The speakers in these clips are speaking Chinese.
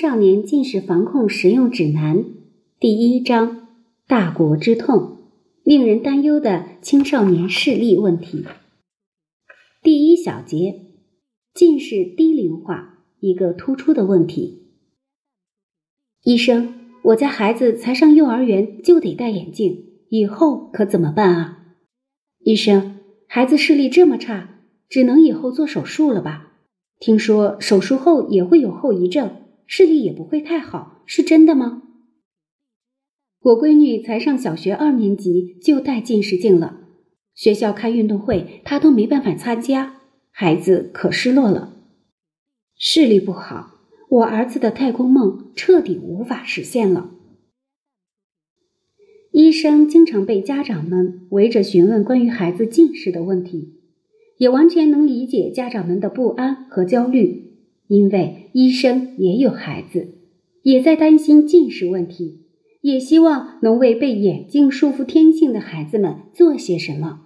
少年近视防控实用指南》第一章：大国之痛，令人担忧的青少年视力问题。第一小节：近视低龄化，一个突出的问题。医生，我家孩子才上幼儿园就得戴眼镜，以后可怎么办啊？医生，孩子视力这么差，只能以后做手术了吧？听说手术后也会有后遗症。视力也不会太好，是真的吗？我闺女才上小学二年级就戴近视镜了，学校开运动会她都没办法参加，孩子可失落了。视力不好，我儿子的太空梦彻底无法实现了。医生经常被家长们围着询问关于孩子近视的问题，也完全能理解家长们的不安和焦虑。因为医生也有孩子，也在担心近视问题，也希望能为被眼镜束缚天性的孩子们做些什么，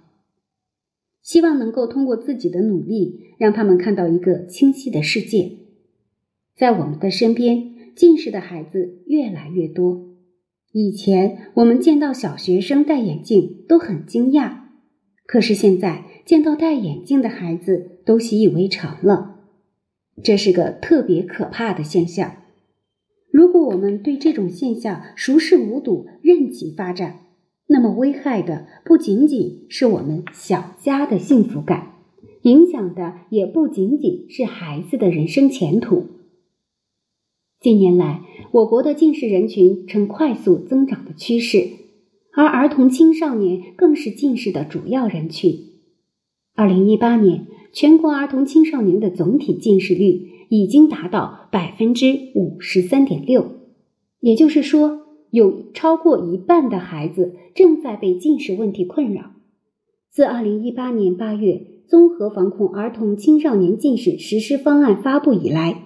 希望能够通过自己的努力，让他们看到一个清晰的世界。在我们的身边，近视的孩子越来越多。以前我们见到小学生戴眼镜都很惊讶，可是现在见到戴眼镜的孩子都习以为常了。这是个特别可怕的现象。如果我们对这种现象熟视无睹、任其发展，那么危害的不仅仅是我们小家的幸福感，影响的也不仅仅是孩子的人生前途。近年来，我国的近视人群呈快速增长的趋势，而儿童青少年更是近视的主要人群。二零一八年。全国儿童青少年的总体近视率已经达到百分之五十三点六，也就是说，有超过一半的孩子正在被近视问题困扰。自二零一八年八月综合防控儿童青少年近视实施方案发布以来，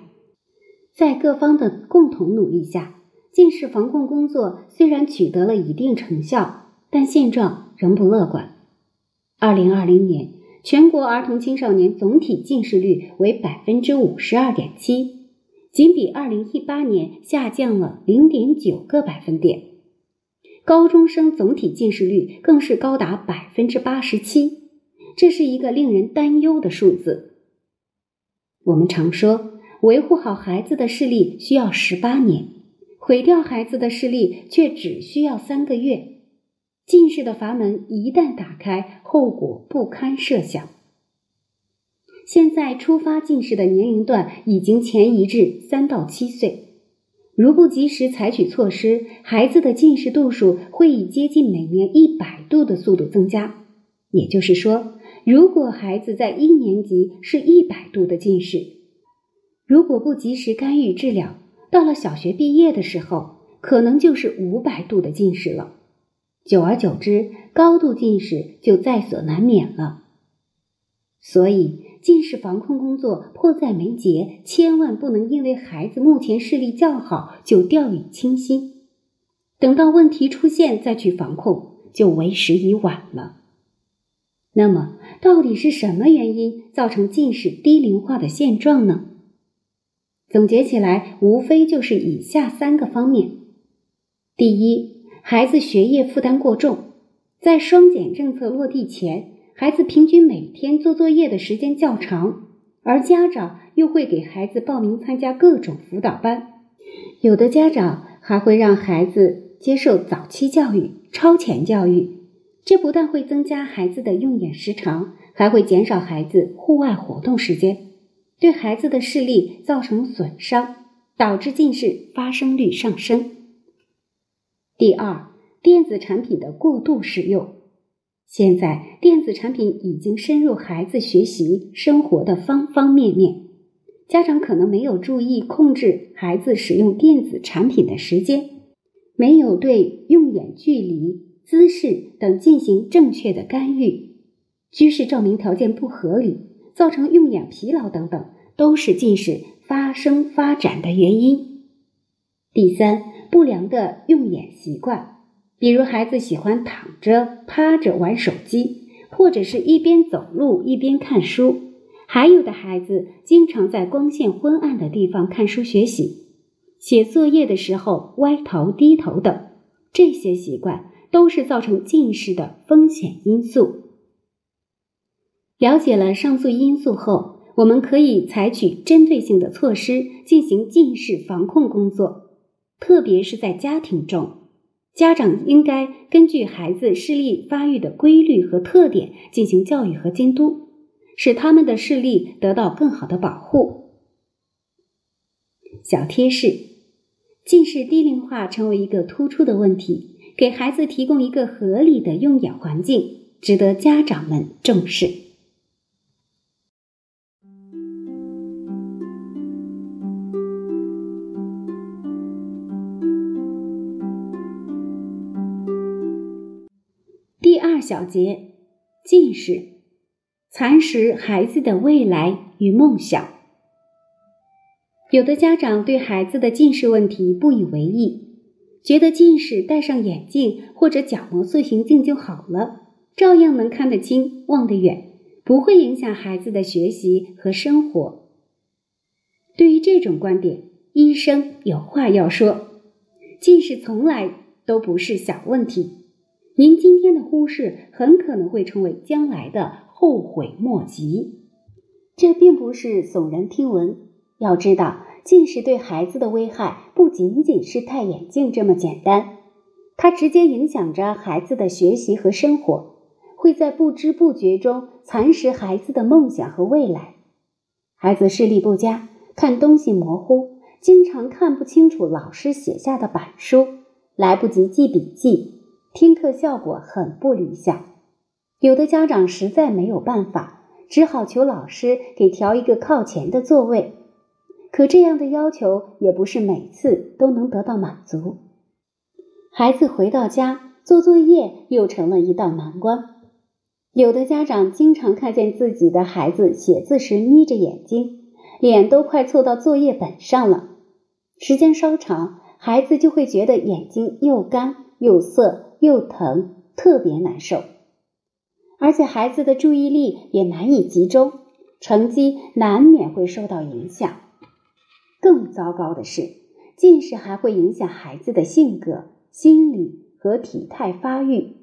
在各方的共同努力下，近视防控工作虽然取得了一定成效，但现状仍不乐观。二零二零年。全国儿童青少年总体近视率为百分之五十二点七，仅比二零一八年下降了零点九个百分点。高中生总体近视率更是高达百分之八十七，这是一个令人担忧的数字。我们常说，维护好孩子的视力需要十八年，毁掉孩子的视力却只需要三个月。近视的阀门一旦打开，后果不堪设想。现在初发近视的年龄段已经前移至三到七岁，如不及时采取措施，孩子的近视度数会以接近每年一百度的速度增加。也就是说，如果孩子在一年级是一百度的近视，如果不及时干预治疗，到了小学毕业的时候，可能就是五百度的近视了。久而久之，高度近视就在所难免了。所以，近视防控工作迫在眉睫，千万不能因为孩子目前视力较好就掉以轻心，等到问题出现再去防控，就为时已晚了。那么，到底是什么原因造成近视低龄化的现状呢？总结起来，无非就是以下三个方面：第一，孩子学业负担过重，在双减政策落地前，孩子平均每天做作业的时间较长，而家长又会给孩子报名参加各种辅导班，有的家长还会让孩子接受早期教育、超前教育，这不但会增加孩子的用眼时长，还会减少孩子户外活动时间，对孩子的视力造成损伤，导致近视发生率上升。第二，电子产品的过度使用。现在，电子产品已经深入孩子学习生活的方方面面。家长可能没有注意控制孩子使用电子产品的时间，没有对用眼距离、姿势等进行正确的干预，居室照明条件不合理，造成用眼疲劳等等，都是近视发生发展的原因。第三。不良的用眼习惯，比如孩子喜欢躺着、趴着玩手机，或者是一边走路一边看书；还有的孩子经常在光线昏暗的地方看书学习，写作业的时候歪头低头等，这些习惯都是造成近视的风险因素。了解了上述因素后，我们可以采取针对性的措施进行近视防控工作，特别是在家庭中，家长应该根据孩子视力发育的规律和特点进行教育和监督，使他们的视力得到更好的保护。小贴士：近视低龄化成为一个突出的问题，给孩子提供一个合理的用眼环境，值得家长们重视。小节，近视蚕食孩子的未来与梦想。有的家长对孩子的近视问题不以为意，觉得近视戴上眼镜或者角膜塑形镜就好了，照样能看得清、望得远，不会影响孩子的学习和生活。对于这种观点，医生有话要说：近视从来都不是小问题。您今天的忽视，很可能会成为将来的后悔莫及。这并不是耸人听闻。要知道，近视对孩子的危害不仅仅是戴眼镜这么简单，它直接影响着孩子的学习和生活，会在不知不觉中蚕食孩子的梦想和未来。孩子视力不佳，看东西模糊，经常看不清楚老师写下的板书，来不及记笔记。听课效果很不理想，有的家长实在没有办法，只好求老师给调一个靠前的座位。可这样的要求也不是每次都能得到满足。孩子回到家做作业又成了一道难关。有的家长经常看见自己的孩子写字时眯着眼睛，脸都快凑到作业本上了。时间稍长，孩子就会觉得眼睛又干又涩。又疼，特别难受，而且孩子的注意力也难以集中，成绩难免会受到影响。更糟糕的是，近视还会影响孩子的性格、心理和体态发育。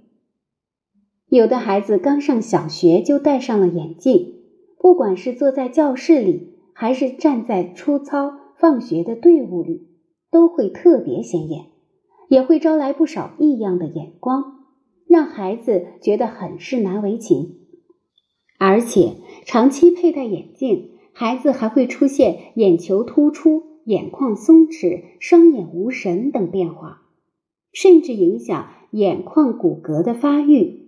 有的孩子刚上小学就戴上了眼镜，不管是坐在教室里，还是站在出操、放学的队伍里，都会特别显眼。也会招来不少异样的眼光，让孩子觉得很是难为情。而且长期佩戴眼镜，孩子还会出现眼球突出、眼眶松弛、双眼无神等变化，甚至影响眼眶骨骼的发育。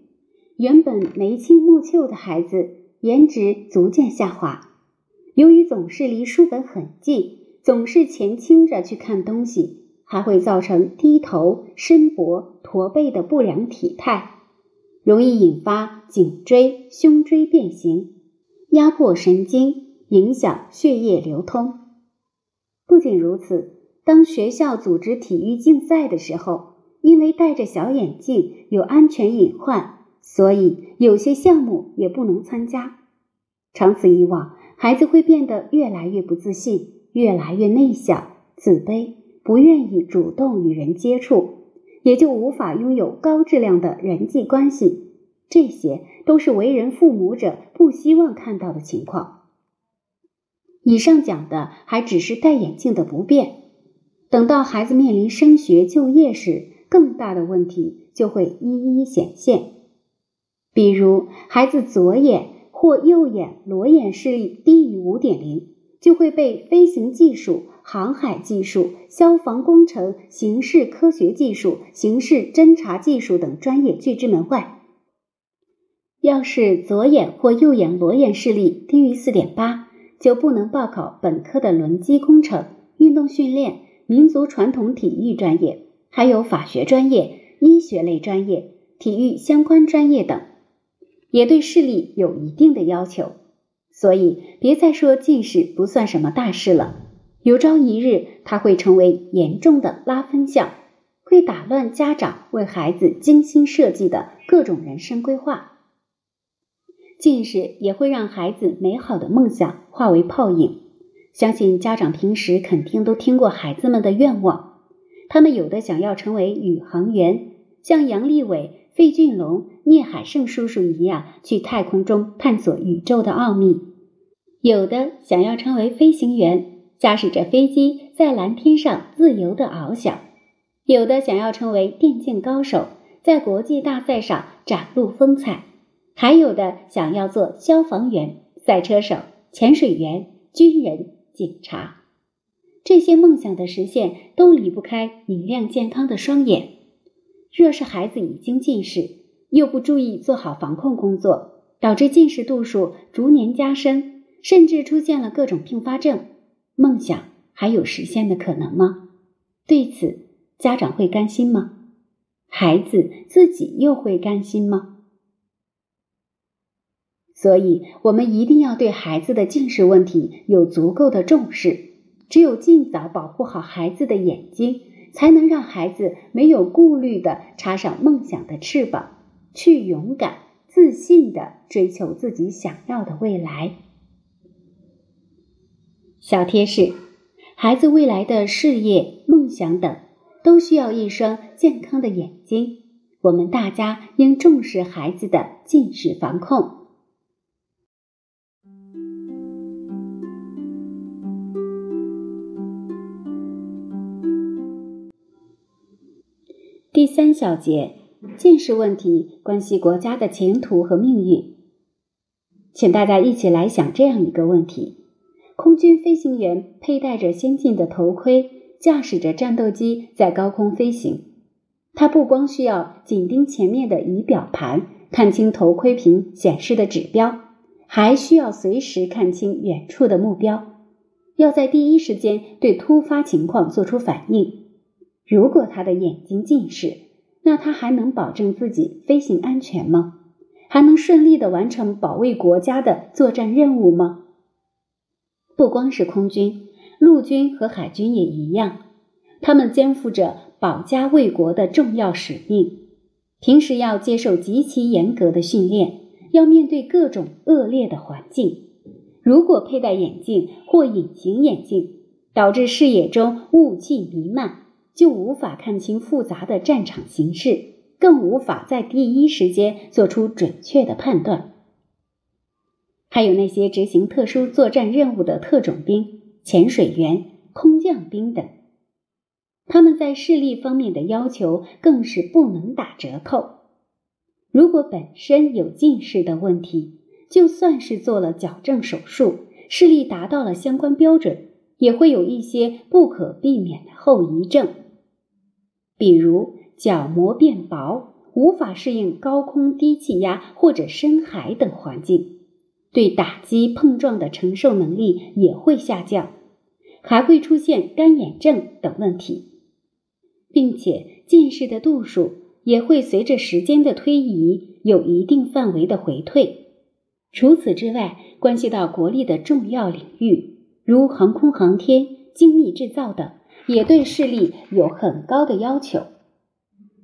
原本眉清目秀的孩子，颜值逐渐下滑。由于总是离书本很近，总是前倾着去看东西。还会造成低头、伸脖、驼背的不良体态，容易引发颈椎、胸椎变形，压迫神经，影响血液流通。不仅如此，当学校组织体育竞赛的时候，因为戴着小眼镜有安全隐患，所以有些项目也不能参加。长此以往，孩子会变得越来越不自信，越来越内向、自卑。不愿意主动与人接触，也就无法拥有高质量的人际关系。这些都是为人父母者不希望看到的情况。以上讲的还只是戴眼镜的不便，等到孩子面临升学就业时，更大的问题就会一一显现。比如，孩子左眼或右眼裸眼视力低于五点零，就会被飞行技术。航海技术、消防工程、刑事科学技术、刑事侦查技术等专业拒之门外。要是左眼或右眼裸眼视力低于四点八，就不能报考本科的轮机工程、运动训练、民族传统体育专业，还有法学专业、医学类专业、体育相关专业等，也对视力有一定的要求。所以，别再说近视不算什么大事了。有朝一日，它会成为严重的拉分项，会打乱家长为孩子精心设计的各种人生规划。近视也会让孩子美好的梦想化为泡影，相信家长平时肯定都听过孩子们的愿望，他们有的想要成为宇航员，像杨利伟、费俊龙、聂海胜叔叔一样去太空中探索宇宙的奥秘；有的想要成为飞行员，驾驶着飞机在蓝天上自由地翱翔；有的想要成为电竞高手，在国际大赛上展露风采；还有的想要做消防员、赛车手、潜水员、军人。警察，这些梦想的实现都离不开明亮健康的双眼。若是孩子已经近视，又不注意做好防控工作，导致近视度数逐年加深，甚至出现了各种并发症，梦想还有实现的可能吗？对此，家长会甘心吗？孩子自己又会甘心吗？所以，我们一定要对孩子的近视问题有足够的重视。只有尽早保护好孩子的眼睛，才能让孩子没有顾虑的插上梦想的翅膀，去勇敢、自信的追求自己想要的未来。小贴士：孩子未来的事业、梦想等，都需要一双健康的眼睛。我们大家应重视孩子的近视防控。第三小节，近视问题关系国家的前途和命运。请大家一起来想这样一个问题：空军飞行员佩戴着先进的头盔，驾驶着战斗机在高空飞行。他不光需要紧盯前面的仪表盘，看清头盔屏显示的指标，还需要随时看清远处的目标，要在第一时间对突发情况做出反应。如果他的眼睛近视，那他还能保证自己飞行安全吗？还能顺利的完成保卫国家的作战任务吗？不光是空军，陆军和海军也一样，他们肩负着保家卫国的重要使命，平时要接受极其严格的训练，要面对各种恶劣的环境。如果佩戴眼镜或隐形眼镜，导致视野中雾气弥漫。就无法看清复杂的战场形势，更无法在第一时间做出准确的判断。还有那些执行特殊作战任务的特种兵、潜水员、空降兵等，他们在视力方面的要求更是不能打折扣。如果本身有近视的问题，就算是做了矫正手术，视力达到了相关标准，也会有一些不可避免的后遗症。比如角膜变薄，无法适应高空低气压或者深海等环境，对打击碰撞的承受能力也会下降，还会出现干眼症等问题，并且近视的度数也会随着时间的推移有一定范围的回退。除此之外，关系到国力的重要领域，如航空航天、精密制造等。也对视力有很高的要求。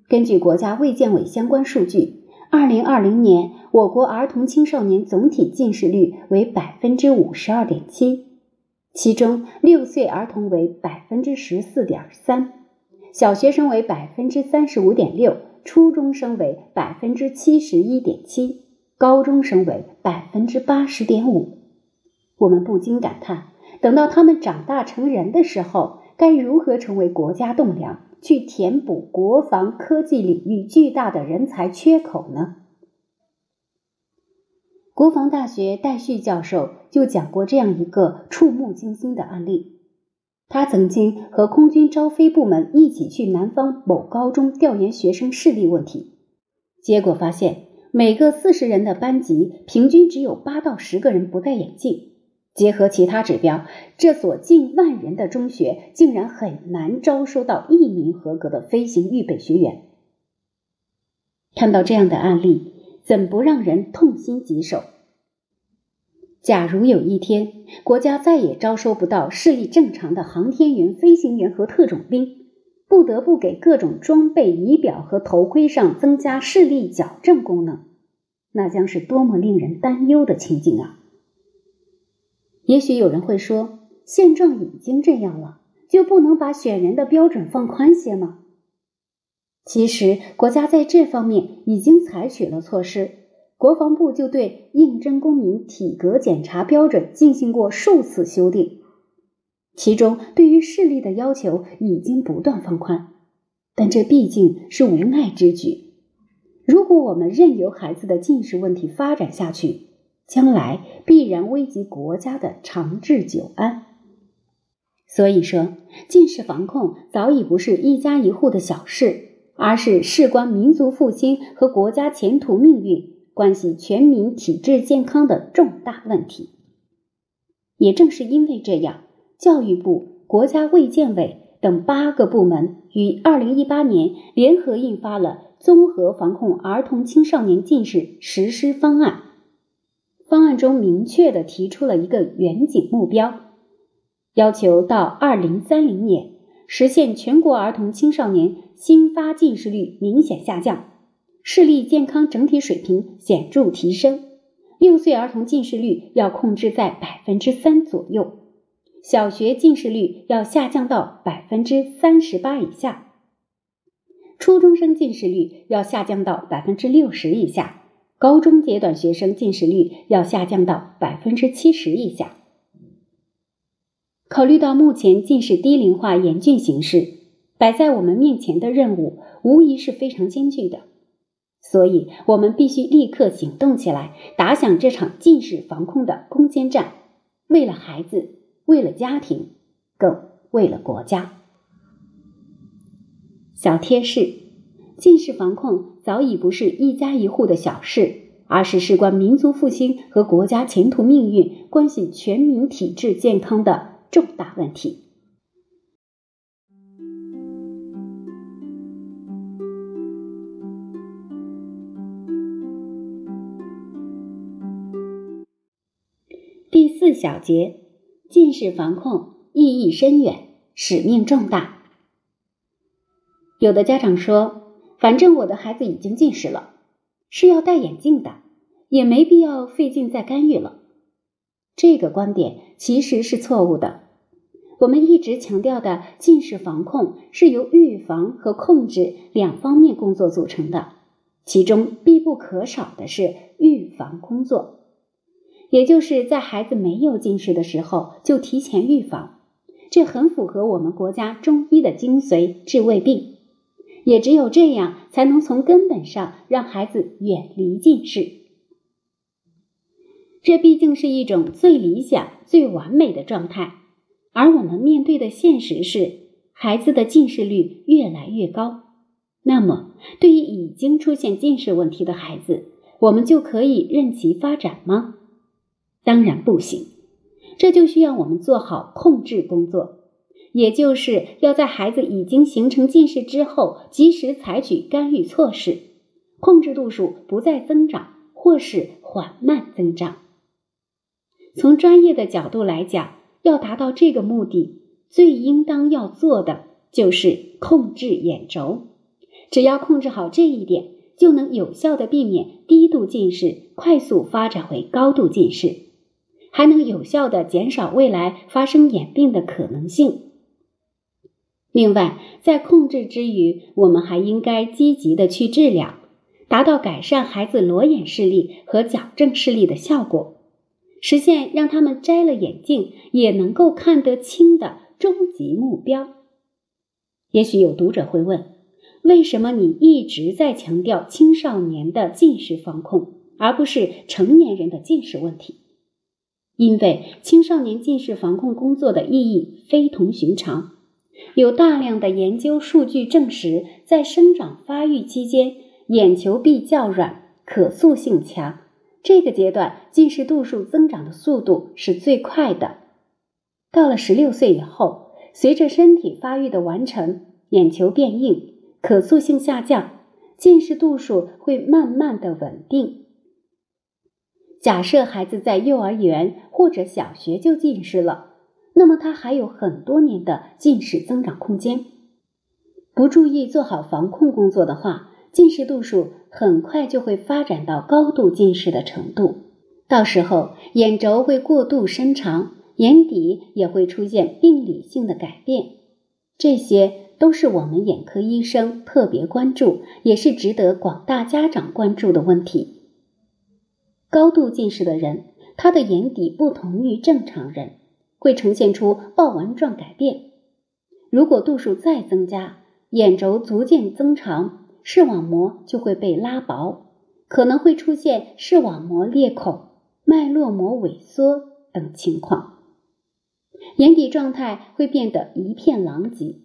根据国家卫健委相关数据，二零二零年我国儿童青少年总体近视率为百分之五十二点七，其中六岁儿童为百分之十四点三，小学生为百分之三十五点六，初中生为百分之七十一点七，高中生为百分之八十点五。我们不禁感叹：等到他们长大成人的时候。该如何成为国家栋梁，去填补国防科技领域巨大的人才缺口呢？国防大学戴旭教授就讲过这样一个触目惊心的案例。他曾经和空军招飞部门一起去南方某高中调研学生视力问题，结果发现每个四十人的班级，平均只有八到十个人不戴眼镜。结合其他指标，这所近万人的中学竟然很难招收到一名合格的飞行预备学员。看到这样的案例，怎不让人痛心疾首？假如有一天国家再也招收不到视力正常的航天员、飞行员和特种兵，不得不给各种装备、仪表和头盔上增加视力矫正功能，那将是多么令人担忧的情景啊！也许有人会说，现状已经这样了，就不能把选人的标准放宽些吗？其实，国家在这方面已经采取了措施。国防部就对应征公民体格检查标准进行过数次修订，其中对于视力的要求已经不断放宽。但这毕竟是无奈之举。如果我们任由孩子的近视问题发展下去，将来必然危及国家的长治久安。所以说，近视防控早已不是一家一户的小事。而是事关民族复兴和国家前途命运、关系全民体质健康的重大问题。也正是因为这样，教育部、国家卫健委等八个部门于二零一八年联合印发了《综合防控儿童青少年近视实施方案》。方案中明确的提出了一个远景目标，要求到二零三零年。实现全国儿童青少年新发近视率明显下降，视力健康整体水平显著提升。六岁儿童近视率要控制在百分之三左右，小学近视率要下降到百分之三十八以下，初中生近视率要下降到百分之六十以下，高中阶段学生近视率要下降到百分之七十以下。考虑到目前近视低龄化严峻形势，摆在我们面前的任务无疑是非常艰巨的，所以我们必须立刻行动起来，打响这场近视防控的攻坚战。为了孩子，为了家庭，更为了国家。小贴士：近视防控早已不是一家一户的小事，而是事关民族复兴和国家前途命运、关系全民体质健康的。重大问题。第四小节，近视防控意义深远，使命重大。有的家长说：“反正我的孩子已经近视了，是要戴眼镜的，也没必要费劲再干预了。”这个观点其实是错误的。我们一直强调的近视防控是由预防和控制两方面工作组成的，其中必不可少的是预防工作，也就是在孩子没有近视的时候就提前预防。这很符合我们国家中医的精髓，治未病。也只有这样，才能从根本上让孩子远离近视。这毕竟是一种最理想、最完美的状态。而我们面对的现实是，孩子的近视率越来越高。那么，对于已经出现近视问题的孩子，我们就可以任其发展吗？当然不行。这就需要我们做好控制工作，也就是要在孩子已经形成近视之后，及时采取干预措施，控制度数不再增长，或是缓慢增长。从专业的角度来讲。要达到这个目的，最应当要做的就是控制眼轴。只要控制好这一点，就能有效的避免低度近视快速发展为高度近视，还能有效的减少未来发生眼病的可能性。另外，在控制之余，我们还应该积极的去治疗，达到改善孩子裸眼视力和矫正视力的效果。实现让他们摘了眼镜也能够看得清的终极目标。也许有读者会问：为什么你一直在强调青少年的近视防控，而不是成年人的近视问题？因为青少年近视防控工作的意义非同寻常。有大量的研究数据证实，在生长发育期间，眼球壁较软，可塑性强。这个阶段近视度数增长的速度是最快的。到了十六岁以后，随着身体发育的完成，眼球变硬，可塑性下降，近视度数会慢慢的稳定。假设孩子在幼儿园或者小学就近视了，那么他还有很多年的近视增长空间。不注意做好防控工作的话，近视度数很快就会发展到高度近视的程度，到时候眼轴会过度伸长，眼底也会出现病理性的改变，这些都是我们眼科医生特别关注，也是值得广大家长关注的问题。高度近视的人，他的眼底不同于正常人，会呈现出豹纹状改变。如果度数再增加，眼轴逐渐增长，视网膜就会被拉薄，可能会出现视网膜裂孔、脉络膜萎缩等情况，眼底状态会变得一片狼藉。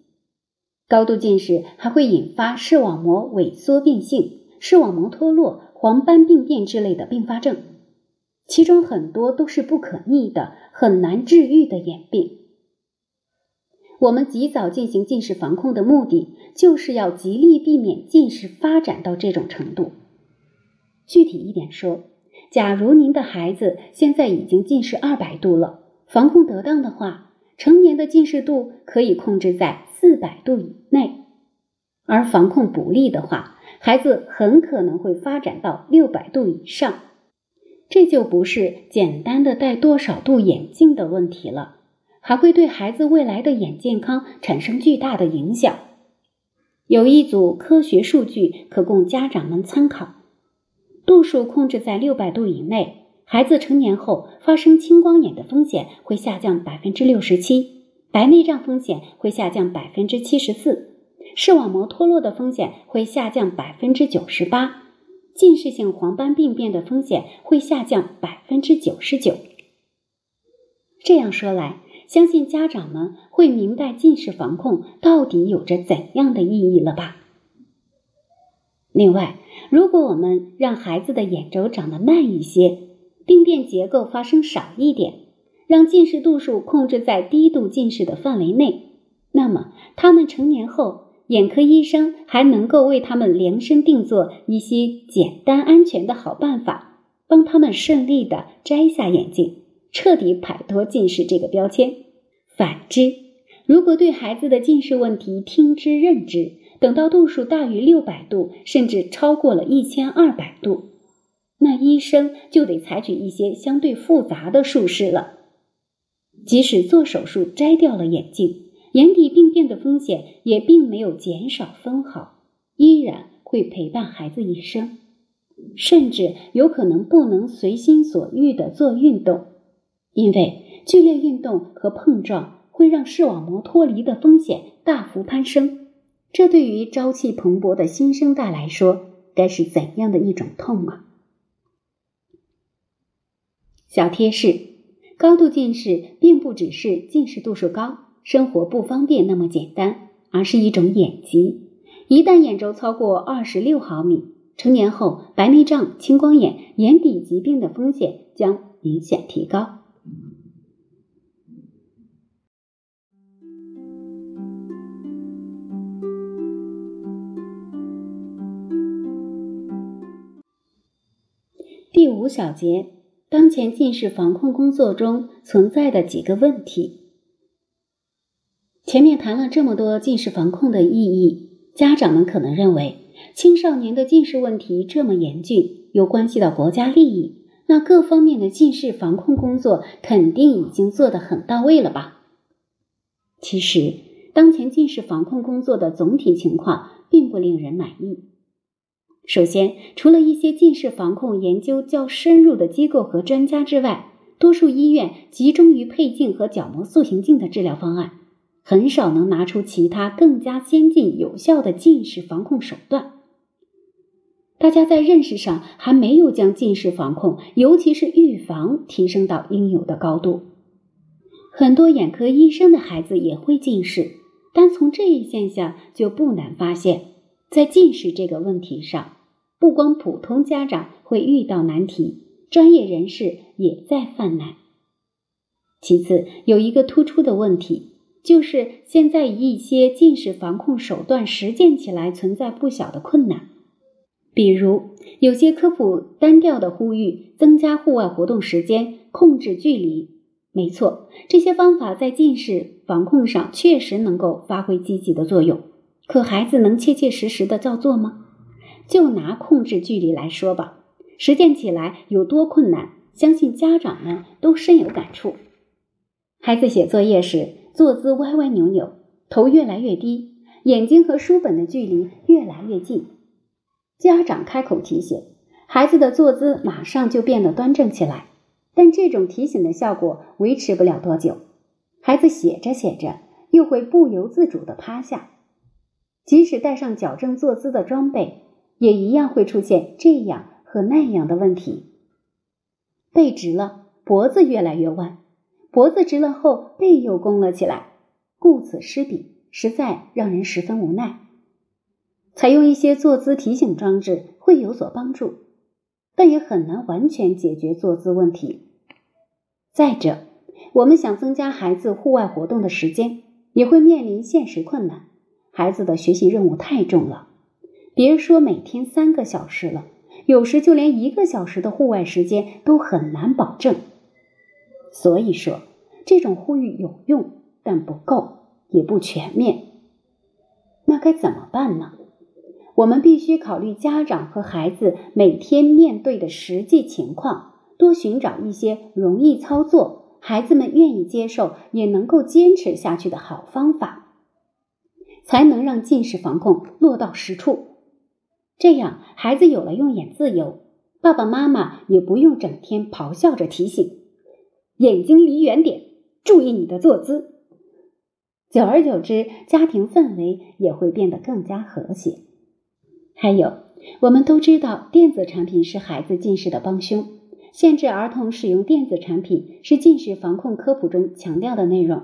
高度近视还会引发视网膜萎缩变性、视网膜脱落、黄斑病变之类的并发症，其中很多都是不可逆的、很难治愈的眼病。我们及早进行近视防控的目的，就是要极力避免近视发展到这种程度。具体一点说，假如您的孩子现在已经近视二百度了，防控得当的话，成年的近视度可以控制在四百度以内；而防控不力的话，孩子很可能会发展到六百度以上。这就不是简单的戴多少度眼镜的问题了。还会对孩子未来的眼健康产生巨大的影响。有一组科学数据可供家长们参考：度数控制在六百度以内，孩子成年后发生青光眼的风险会下降百分之六十七，白内障风险会下降百分之七十四，视网膜脱落的风险会下降百分之九十八，近视性黄斑病变的风险会下降百分之九十九。这样说来，相信家长们会明白近视防控到底有着怎样的意义了吧？另外，如果我们让孩子的眼轴长得慢一些，病变结构发生少一点，让近视度数控制在低度近视的范围内，那么他们成年后，眼科医生还能够为他们量身定做一些简单安全的好办法，帮他们顺利的摘下眼镜。彻底摆脱近视这个标签。反之，如果对孩子的近视问题听之任之，等到度数大于六百度，甚至超过了一千二百度，那医生就得采取一些相对复杂的术式了。即使做手术摘掉了眼镜，眼底病变的风险也并没有减少分毫，依然会陪伴孩子一生，甚至有可能不能随心所欲的做运动。因为剧烈运动和碰撞会让视网膜脱离的风险大幅攀升，这对于朝气蓬勃的新生代来说，该是怎样的一种痛啊！小贴士：高度近视并不只是近视度数高、生活不方便那么简单，而是一种眼疾。一旦眼轴超过二十六毫米，成年后白内障、青光眼、眼底疾病的风险将明显提高。第五小节，当前近视防控工作中存在的几个问题。前面谈了这么多近视防控的意义，家长们可能认为青少年的近视问题这么严峻，又关系到国家利益。那各方面的近视防控工作肯定已经做得很到位了吧？其实，当前近视防控工作的总体情况并不令人满意。首先，除了一些近视防控研究较深入的机构和专家之外，多数医院集中于配镜和角膜塑形镜的治疗方案，很少能拿出其他更加先进有效的近视防控手段。大家在认识上还没有将近视防控，尤其是预防提升到应有的高度。很多眼科医生的孩子也会近视，但从这一现象就不难发现，在近视这个问题上，不光普通家长会遇到难题，专业人士也在犯难。其次，有一个突出的问题，就是现在一些近视防控手段实践起来存在不小的困难。比如，有些科普单调的呼吁增加户外活动时间、控制距离。没错，这些方法在近视防控上确实能够发挥积极的作用。可孩子能切切实实的照做吗？就拿控制距离来说吧，实践起来有多困难，相信家长们都深有感触。孩子写作业时坐姿歪歪扭扭，头越来越低，眼睛和书本的距离越来越近。家长开口提醒，孩子的坐姿马上就变得端正起来。但这种提醒的效果维持不了多久，孩子写着写着又会不由自主的趴下。即使带上矫正坐姿的装备，也一样会出现这样和那样的问题。背直了，脖子越来越弯；脖子直了后，背又弓了起来，顾此失彼，实在让人十分无奈。采用一些坐姿提醒装置会有所帮助，但也很难完全解决坐姿问题。再者，我们想增加孩子户外活动的时间，也会面临现实困难。孩子的学习任务太重了，别说每天三个小时了，有时就连一个小时的户外时间都很难保证。所以说，这种呼吁有用，但不够，也不全面。那该怎么办呢？我们必须考虑家长和孩子每天面对的实际情况。多寻找一些容易操作、孩子们愿意接受、也能够坚持下去的好方法，才能让近视防控落到实处。这样，孩子有了用眼自由，爸爸妈妈也不用整天咆哮着提醒：“眼睛离远点，注意你的坐姿。”久而久之，家庭氛围也会变得更加和谐。还有，我们都知道，电子产品是孩子近视的帮凶。限制儿童使用电子产品是近视防控科普中强调的内容，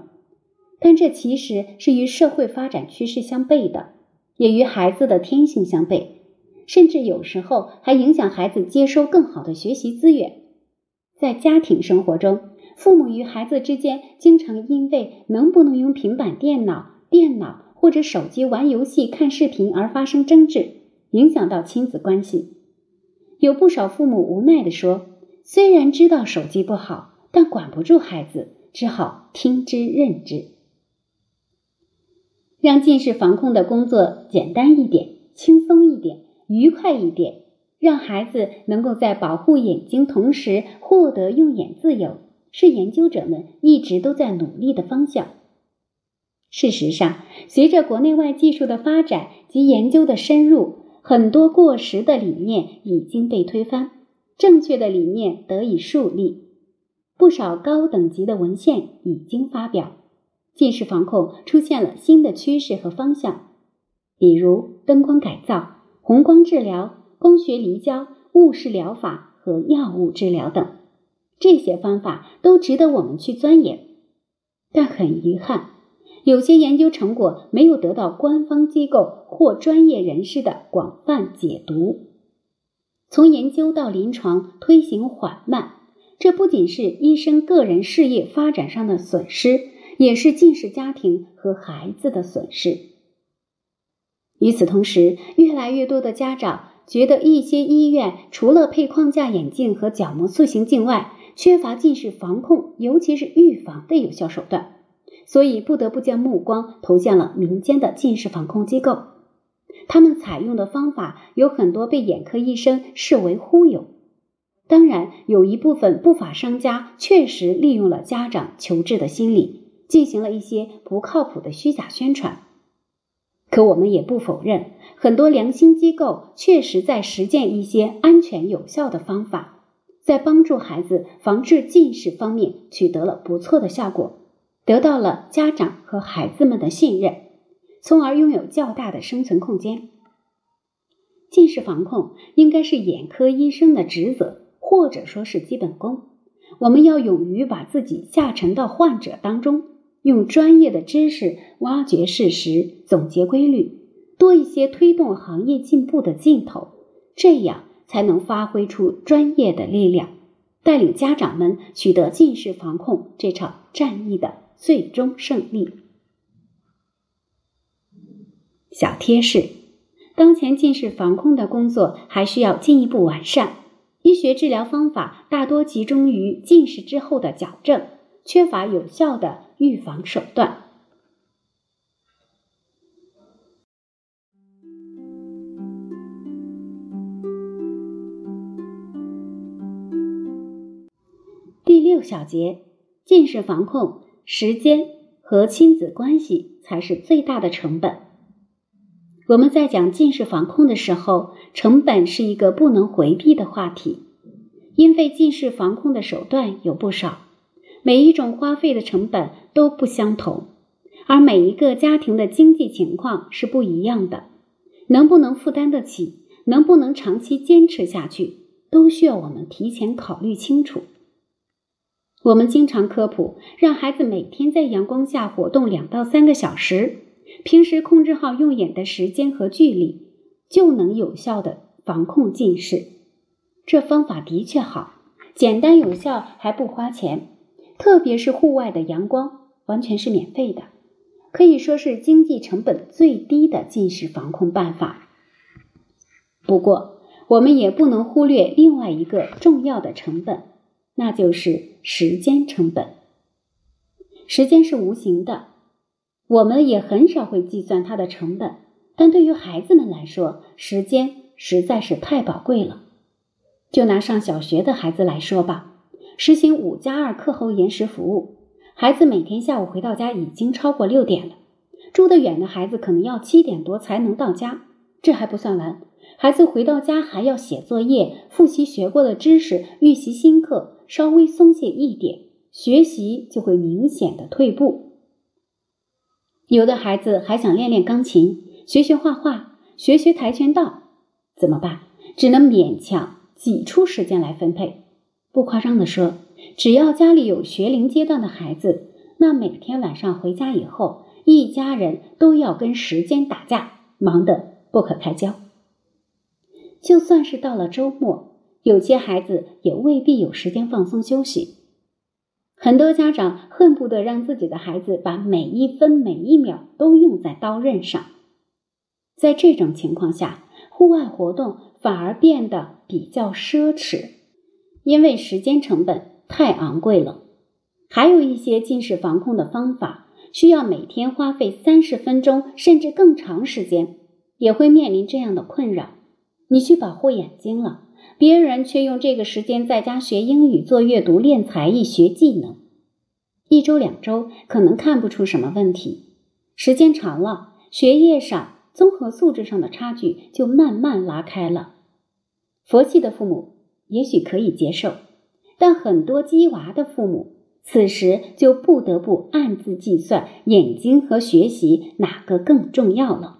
但这其实是与社会发展趋势相悖的，也与孩子的天性相悖，甚至有时候还影响孩子接收更好的学习资源。在家庭生活中，父母与孩子之间经常因为能不能用平板电脑、电脑或者手机玩游戏、看视频而发生争执，影响到亲子关系。有不少父母无奈地说。虽然知道手机不好，但管不住孩子，只好听之任之。让近视防控的工作简单一点、轻松一点、愉快一点，让孩子能够在保护眼睛同时获得用眼自由，是研究者们一直都在努力的方向。事实上，随着国内外技术的发展及研究的深入，很多过时的理念已经被推翻。正确的理念得以树立，不少高等级的文献已经发表，近视防控出现了新的趋势和方向，比如灯光改造、红光治疗、光学离焦、雾视疗法和药物治疗等，这些方法都值得我们去钻研。但很遗憾，有些研究成果没有得到官方机构或专业人士的广泛解读。从研究到临床推行缓慢，这不仅是医生个人事业发展上的损失，也是近视家庭和孩子的损失。与此同时，越来越多的家长觉得一些医院除了配框架眼镜和角膜塑形镜外，缺乏近视防控，尤其是预防的有效手段，所以不得不将目光投向了民间的近视防控机构。他们采用的方法有很多被眼科医生视为忽悠，当然有一部分不法商家确实利用了家长求治的心理，进行了一些不靠谱的虚假宣传。可我们也不否认，很多良心机构确实在实践一些安全有效的方法，在帮助孩子防治近视方面取得了不错的效果，得到了家长和孩子们的信任。从而拥有较大的生存空间。近视防控应该是眼科医生的职责，或者说是基本功。我们要勇于把自己下沉到患者当中，用专业的知识挖掘事实，总结规律，多一些推动行业进步的劲头，这样才能发挥出专业的力量，带领家长们取得近视防控这场战役的最终胜利。小贴士：当前近视防控的工作还需要进一步完善。医学治疗方法大多集中于近视之后的矫正，缺乏有效的预防手段。第六小节：近视防控时间和亲子关系才是最大的成本。我们在讲近视防控的时候，成本是一个不能回避的话题，因为近视防控的手段有不少，每一种花费的成本都不相同，而每一个家庭的经济情况是不一样的，能不能负担得起，能不能长期坚持下去，都需要我们提前考虑清楚。我们经常科普，让孩子每天在阳光下活动两到三个小时。平时控制好用眼的时间和距离，就能有效的防控近视。这方法的确好，简单有效，还不花钱。特别是户外的阳光，完全是免费的，可以说是经济成本最低的近视防控办法。不过，我们也不能忽略另外一个重要的成本，那就是时间成本。时间是无形的。我们也很少会计算它的成本，但对于孩子们来说，时间实在是太宝贵了。就拿上小学的孩子来说吧，实行五加二课后延时服务，孩子每天下午回到家已经超过六点了。住得远的孩子可能要七点多才能到家，这还不算完，孩子回到家还要写作业、复习学过的知识、预习新课，稍微松懈一点，学习就会明显的退步。有的孩子还想练练钢琴、学学画画、学学跆拳道，怎么办？只能勉强挤出时间来分配。不夸张的说，只要家里有学龄阶段的孩子，那每天晚上回家以后，一家人都要跟时间打架，忙得不可开交。就算是到了周末，有些孩子也未必有时间放松休息。很多家长恨不得让自己的孩子把每一分每一秒都用在刀刃上，在这种情况下，户外活动反而变得比较奢侈，因为时间成本太昂贵了。还有一些近视防控的方法，需要每天花费三十分钟甚至更长时间，也会面临这样的困扰：你去保护眼睛了。别人却用这个时间在家学英语、做阅读、练才艺、学技能，一周两周可能看不出什么问题，时间长了，学业上、综合素质上的差距就慢慢拉开了。佛系的父母也许可以接受，但很多鸡娃的父母此时就不得不暗自计算眼睛和学习哪个更重要了。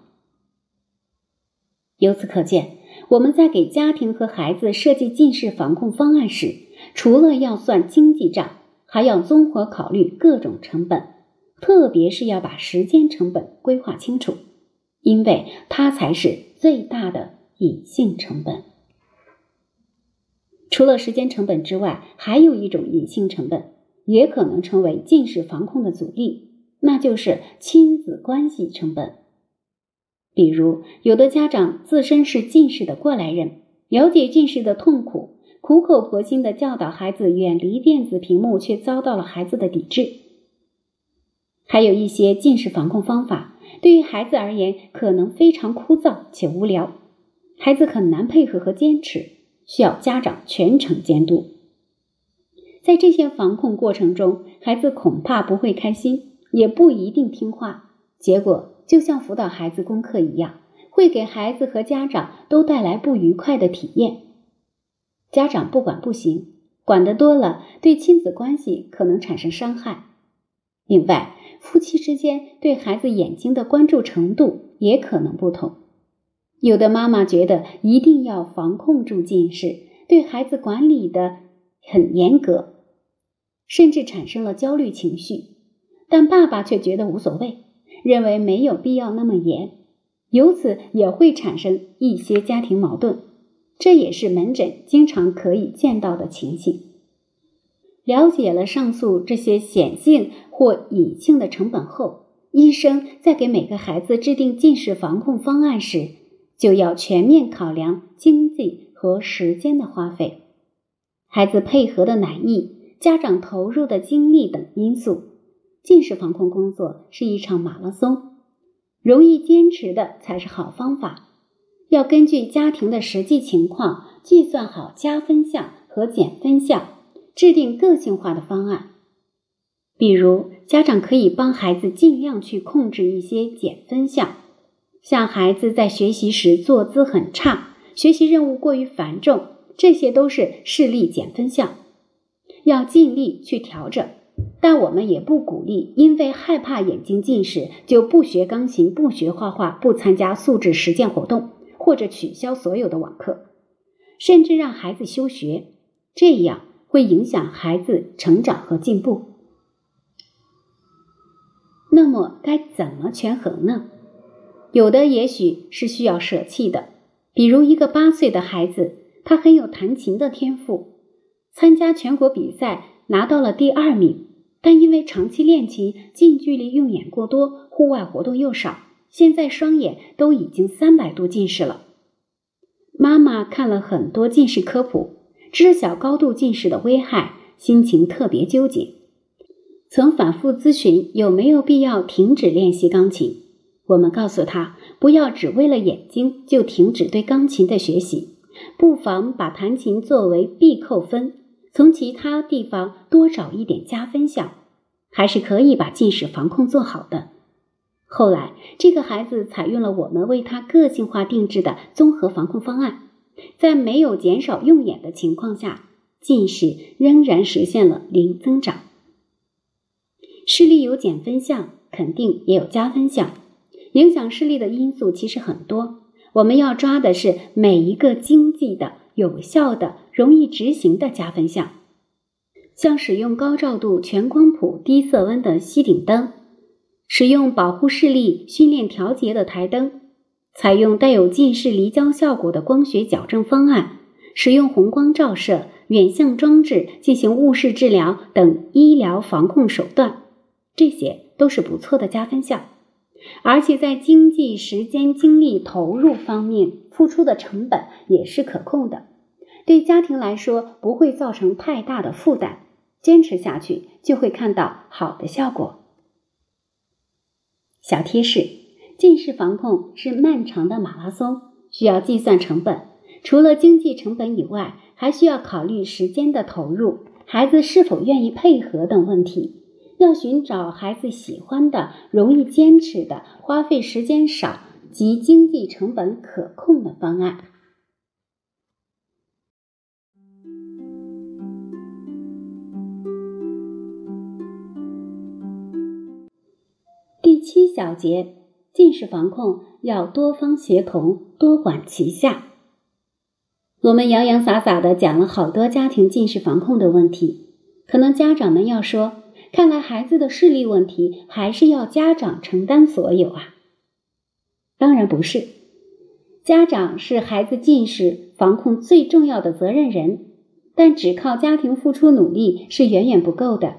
由此可见。我们在给家庭和孩子设计近视防控方案时，除了要算经济账，还要综合考虑各种成本，特别是要把时间成本规划清楚，因为它才是最大的隐性成本。除了时间成本之外，还有一种隐性成本，也可能成为近视防控的阻力，那就是亲子关系成本。比如，有的家长自身是近视的过来人，了解近视的痛苦，苦口婆心的教导孩子远离电子屏幕，却遭到了孩子的抵制。还有一些近视防控方法，对于孩子而言可能非常枯燥且无聊，孩子很难配合和坚持，需要家长全程监督。在这些防控过程中，孩子恐怕不会开心，也不一定听话，结果。就像辅导孩子功课一样，会给孩子和家长都带来不愉快的体验。家长不管不行，管得多了，对亲子关系可能产生伤害。另外，夫妻之间对孩子眼睛的关注程度也可能不同。有的妈妈觉得一定要防控住近视，对孩子管理的很严格，甚至产生了焦虑情绪，但爸爸却觉得无所谓。认为没有必要那么严，由此也会产生一些家庭矛盾，这也是门诊经常可以见到的情形。了解了上述这些显性或隐性的成本后，医生在给每个孩子制定近视防控方案时，就要全面考量经济和时间的花费、孩子配合的难易、家长投入的精力等因素。近视防控工作是一场马拉松，容易坚持的才是好方法。要根据家庭的实际情况，计算好加分项和减分项，制定个性化的方案。比如，家长可以帮孩子尽量去控制一些减分项，像孩子在学习时坐姿很差，学习任务过于繁重，这些都是视力减分项，要尽力去调整。但我们也不鼓励因为害怕眼睛近视就不学钢琴、不学画画、不参加素质实践活动，或者取消所有的网课，甚至让孩子休学，这样会影响孩子成长和进步。那么该怎么权衡呢？有的也许是需要舍弃的，比如一个八岁的孩子，他很有弹琴的天赋，参加全国比赛拿到了第二名，但因为长期练琴、近距离用眼过多、户外活动又少，现在双眼都已经三百度近视了。妈妈看了很多近视科普，知晓高度近视的危害，心情特别纠结。曾反复咨询有没有必要停止练习钢琴。我们告诉他，不要只为了眼睛就停止对钢琴的学习，不妨把弹琴作为必扣分，从其他地方多找一点加分项，还是可以把近视防控做好的。后来，这个孩子采用了我们为他个性化定制的综合防控方案，在没有减少用眼的情况下，近视仍然实现了零增长。视力有减分项，肯定也有加分项。影响视力的因素其实很多，我们要抓的是每一个经济的、有效的、容易执行的加分项。像使用高照度全光谱低色温的吸顶灯，使用保护视力训练调节的台灯，采用带有近视离焦效果的光学矫正方案，使用红光照射、远向装置进行雾视治疗等医疗防控手段。这些都是不错的加分项，而且在经济、时间、精力投入方面，付出的成本也是可控的，对家庭来说不会造成太大的负担。坚持下去，就会看到好的效果。小贴士：近视防控是漫长的马拉松，需要计算成本。除了经济成本以外，还需要考虑时间的投入、孩子是否愿意配合等问题。要寻找孩子喜欢的、容易坚持的、花费时间少及经济成本可控的方案。第七小节，近视防控要多方协同，多管齐下。我们洋洋洒洒的讲了好多家庭近视防控的问题，可能家长们要说。看来孩子的视力问题还是要家长承担所有啊？当然不是，家长是孩子近视防控最重要的责任人，但只靠家庭付出努力是远远不够的，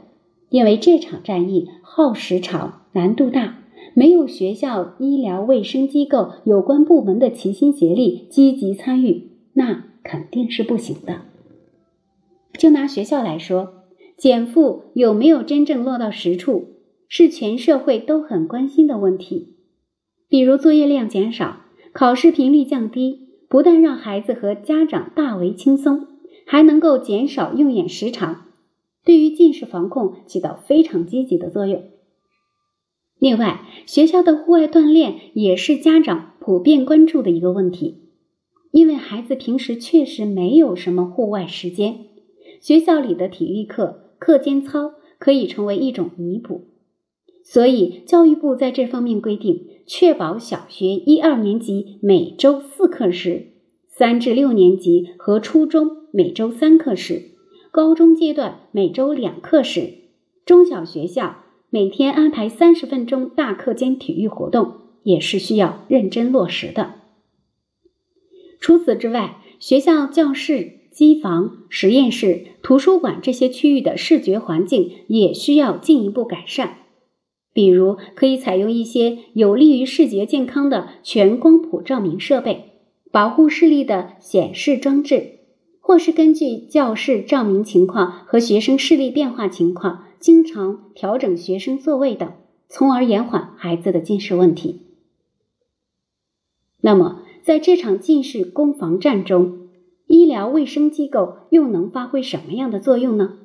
因为这场战役耗时长、难度大，没有学校、医疗卫生机构有关部门的齐心协力、积极参与，那肯定是不行的。就拿学校来说。减负有没有真正落到实处，是全社会都很关心的问题。比如作业量减少，考试频率降低，不但让孩子和家长大为轻松，还能够减少用眼时长，对于近视防控起到非常积极的作用。另外，学校的户外锻炼也是家长普遍关注的一个问题，因为孩子平时确实没有什么户外时间，学校里的体育课。课间操可以成为一种弥补，所以教育部在这方面规定，确保小学一二年级每周四课时，三至六年级和初中每周三课时，高中阶段每周两课时，中小学校每天安排三十分钟大课间体育活动，也是需要认真落实的。除此之外，学校教室。机房、实验室、图书馆这些区域的视觉环境也需要进一步改善，比如可以采用一些有利于视觉健康的全光谱照明设备，保护视力的显示装置，或是根据教室照明情况和学生视力变化情况，经常调整学生座位等，从而延缓孩子的近视问题。那么，在这场近视攻防战中，医疗卫生机构又能发挥什么样的作用呢？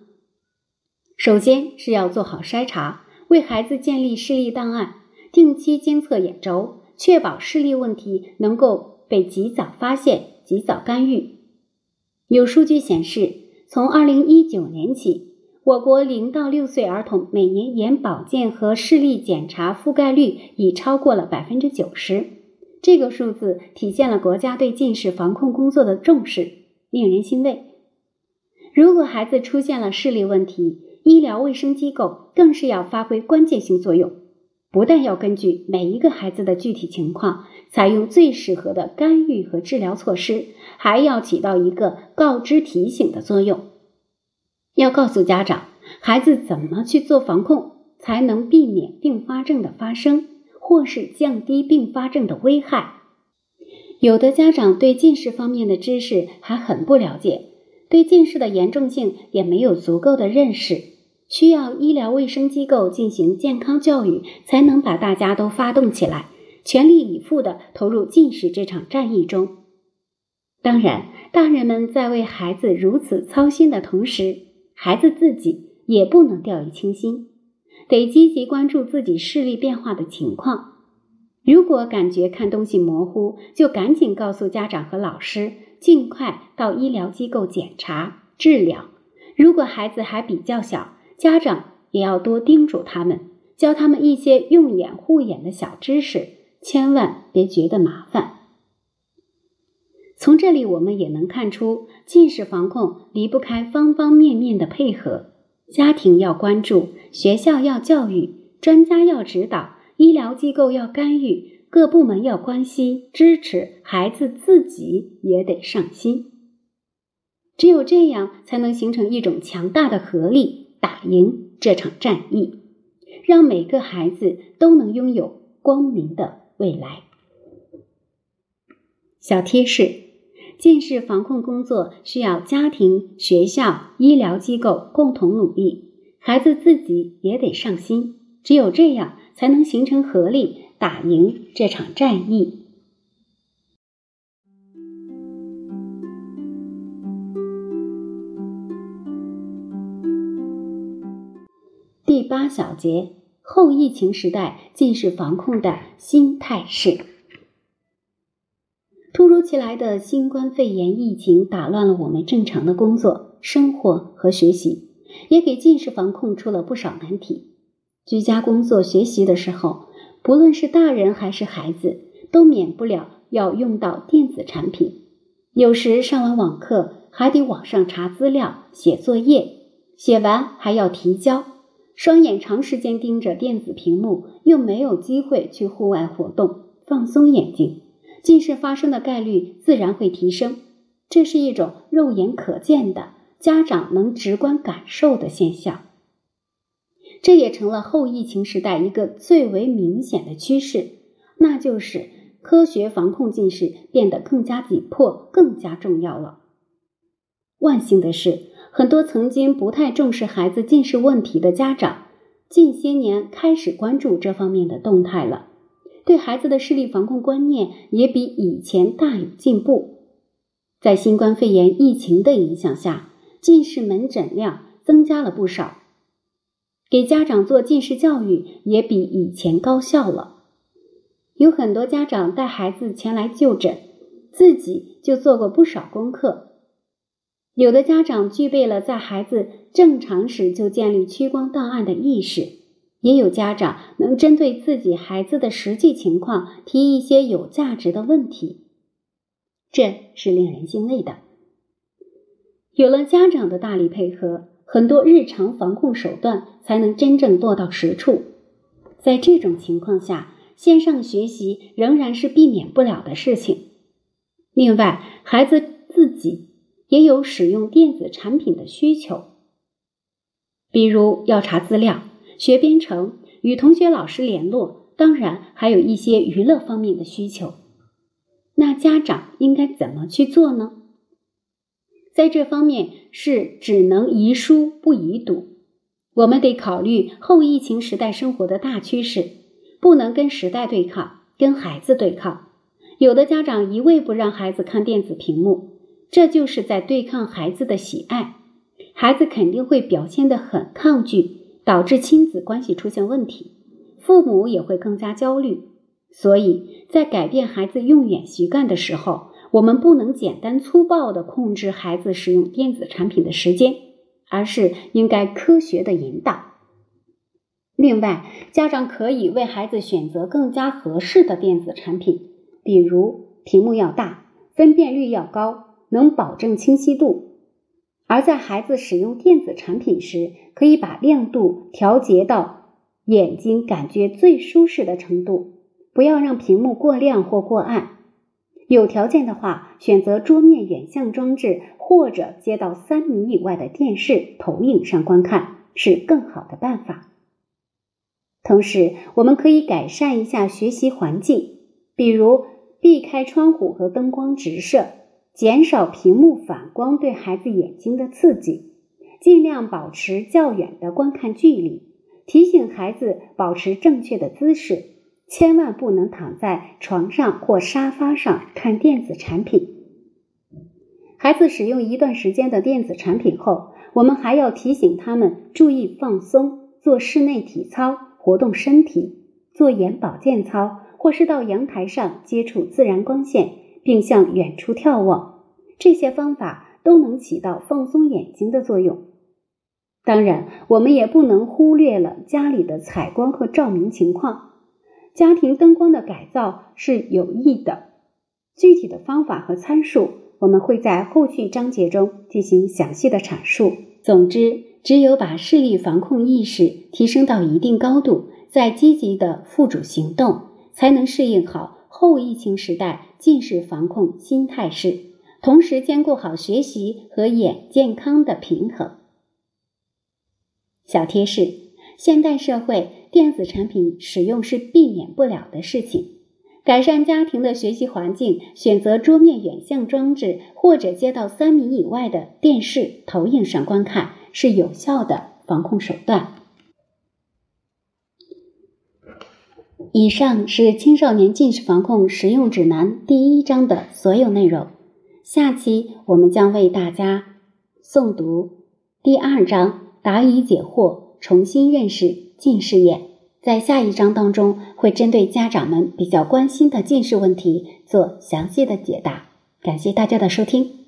首先是要做好筛查，为孩子建立视力档案，定期监测眼轴，确保视力问题能够被及早发现、及早干预。有数据显示，从2019年起，我国零到六岁儿童每年眼保健和视力检查覆盖率已超过了百分之九十。这个数字体现了国家对近视防控工作的重视，令人欣慰。如果孩子出现了视力问题，医疗卫生机构更是要发挥关键性作用，不但要根据每一个孩子的具体情况，采用最适合的干预和治疗措施，还要起到一个告知提醒的作用。要告诉家长，孩子怎么去做防控，才能避免并发症的发生，或是降低并发症的危害。有的家长对近视方面的知识还很不了解，对近视的严重性也没有足够的认识，需要医疗卫生机构进行健康教育，才能把大家都发动起来，全力以赴地投入近视这场战役中。当然，大人们在为孩子如此操心的同时，孩子自己也不能掉以轻心，得积极关注自己视力变化的情况。如果感觉看东西模糊，就赶紧告诉家长和老师，尽快到医疗机构检查治疗。如果孩子还比较小，家长也要多叮嘱他们，教他们一些用眼护眼的小知识，千万别觉得麻烦。从这里我们也能看出，近视防控离不开方方面面的配合。家庭要关注，学校要教育，专家要指导，医疗机构要干预，各部门要关心支持，孩子自己也得上心。只有这样，才能形成一种强大的合力，打赢这场战役，让每个孩子都能拥有光明的未来。小贴士。近视防控工作需要家庭、学校、医疗机构共同努力，孩子自己也得上心。只有这样，才能形成合力，打赢这场战役。第八小节：后疫情时代近视防控的新态势。突如其来的新冠肺炎疫情打乱了我们正常的工作、生活和学习，也给近视防控出了不少难题。居家工作、学习的时候，不论是大人还是孩子，都免不了要用到电子产品。有时上完网课，还得网上查资料、写作业，写完还要提交。双眼长时间盯着电子屏幕，又没有机会去户外活动，放松眼睛。近视发生的概率自然会提升，这是一种肉眼可见的、家长能直观感受的现象。这也成了后疫情时代一个最为明显的趋势，那就是科学防控近视变得更加紧迫、更加重要了。万幸的是，很多曾经不太重视孩子近视问题的家长，近些年开始关注这方面的动态了。对孩子的视力防控观念也比以前大有进步。在新冠肺炎疫情的影响下，近视门诊量增加了不少，给家长做近视教育也比以前高效了。有很多家长带孩子前来就诊，自己就做过不少功课。有的家长具备了在孩子正常时就建立屈光档案的意识。也有家长能针对自己孩子的实际情况提一些有价值的问题，这是令人欣慰的。有了家长的大力配合，很多日常防控手段才能真正落到实处。在这种情况下，线上学习仍然是避免不了的事情。另外，孩子自己也有使用电子产品的需求，比如要查资料。学编程、与同学、老师联络，当然还有一些娱乐方面的需求。那家长应该怎么去做呢？在这方面是只能宜疏不宜堵。我们得考虑后疫情时代生活的大趋势，不能跟时代对抗，跟孩子对抗。有的家长一味不让孩子看电子屏幕，这就是在对抗孩子的喜爱，孩子肯定会表现得很抗拒。导致亲子关系出现问题，父母也会更加焦虑。所以在改变孩子用眼习惯的时候，我们不能简单粗暴地控制孩子使用电子产品的时间，而是应该科学的引导。另外，家长可以为孩子选择更加合适的电子产品，比如屏幕要大、分辨率要高、能保证清晰度。而在孩子使用电子产品时，可以把亮度调节到眼睛感觉最舒适的程度。不要让屏幕过亮或过暗，有条件的话，选择桌面远向装置或者接到三米以外的电视投影上观看是更好的办法。同时，我们可以改善一下学习环境，比如避开窗户和灯光直射，减少屏幕反光对孩子眼睛的刺激，尽量保持较远的观看距离，提醒孩子保持正确的姿势。千万不能躺在床上或沙发上看电子产品。孩子使用一段时间的电子产品后，我们还要提醒他们注意放松，做室内体操，活动身体，做眼保健操，或是到阳台上接触自然光线，并向远处眺望。这些方法都能起到放松眼睛的作用。当然，我们也不能忽略了家里的采光和照明情况。家庭灯光的改造是有益的，具体的方法和参数我们会在后续章节中进行详细的阐述。总之，只有把视力防控意识提升到一定高度，再积极的付诸行动，才能适应好后疫情时代近视防控新态势，同时兼顾好学习和眼健康的平衡。小贴士：现代社会。电子产品使用是避免不了的事情。改善家庭的学习环境，选择桌面远向装置或者接到三米以外的电视投影上观看，是有效的防控手段。以上是青少年近视防控实用指南第一章的所有内容。下期我们将为大家诵读第二章，答疑解惑，重新认识。近视眼，在下一章当中会针对家长们比较关心的近视问题做详细的解答。感谢大家的收听。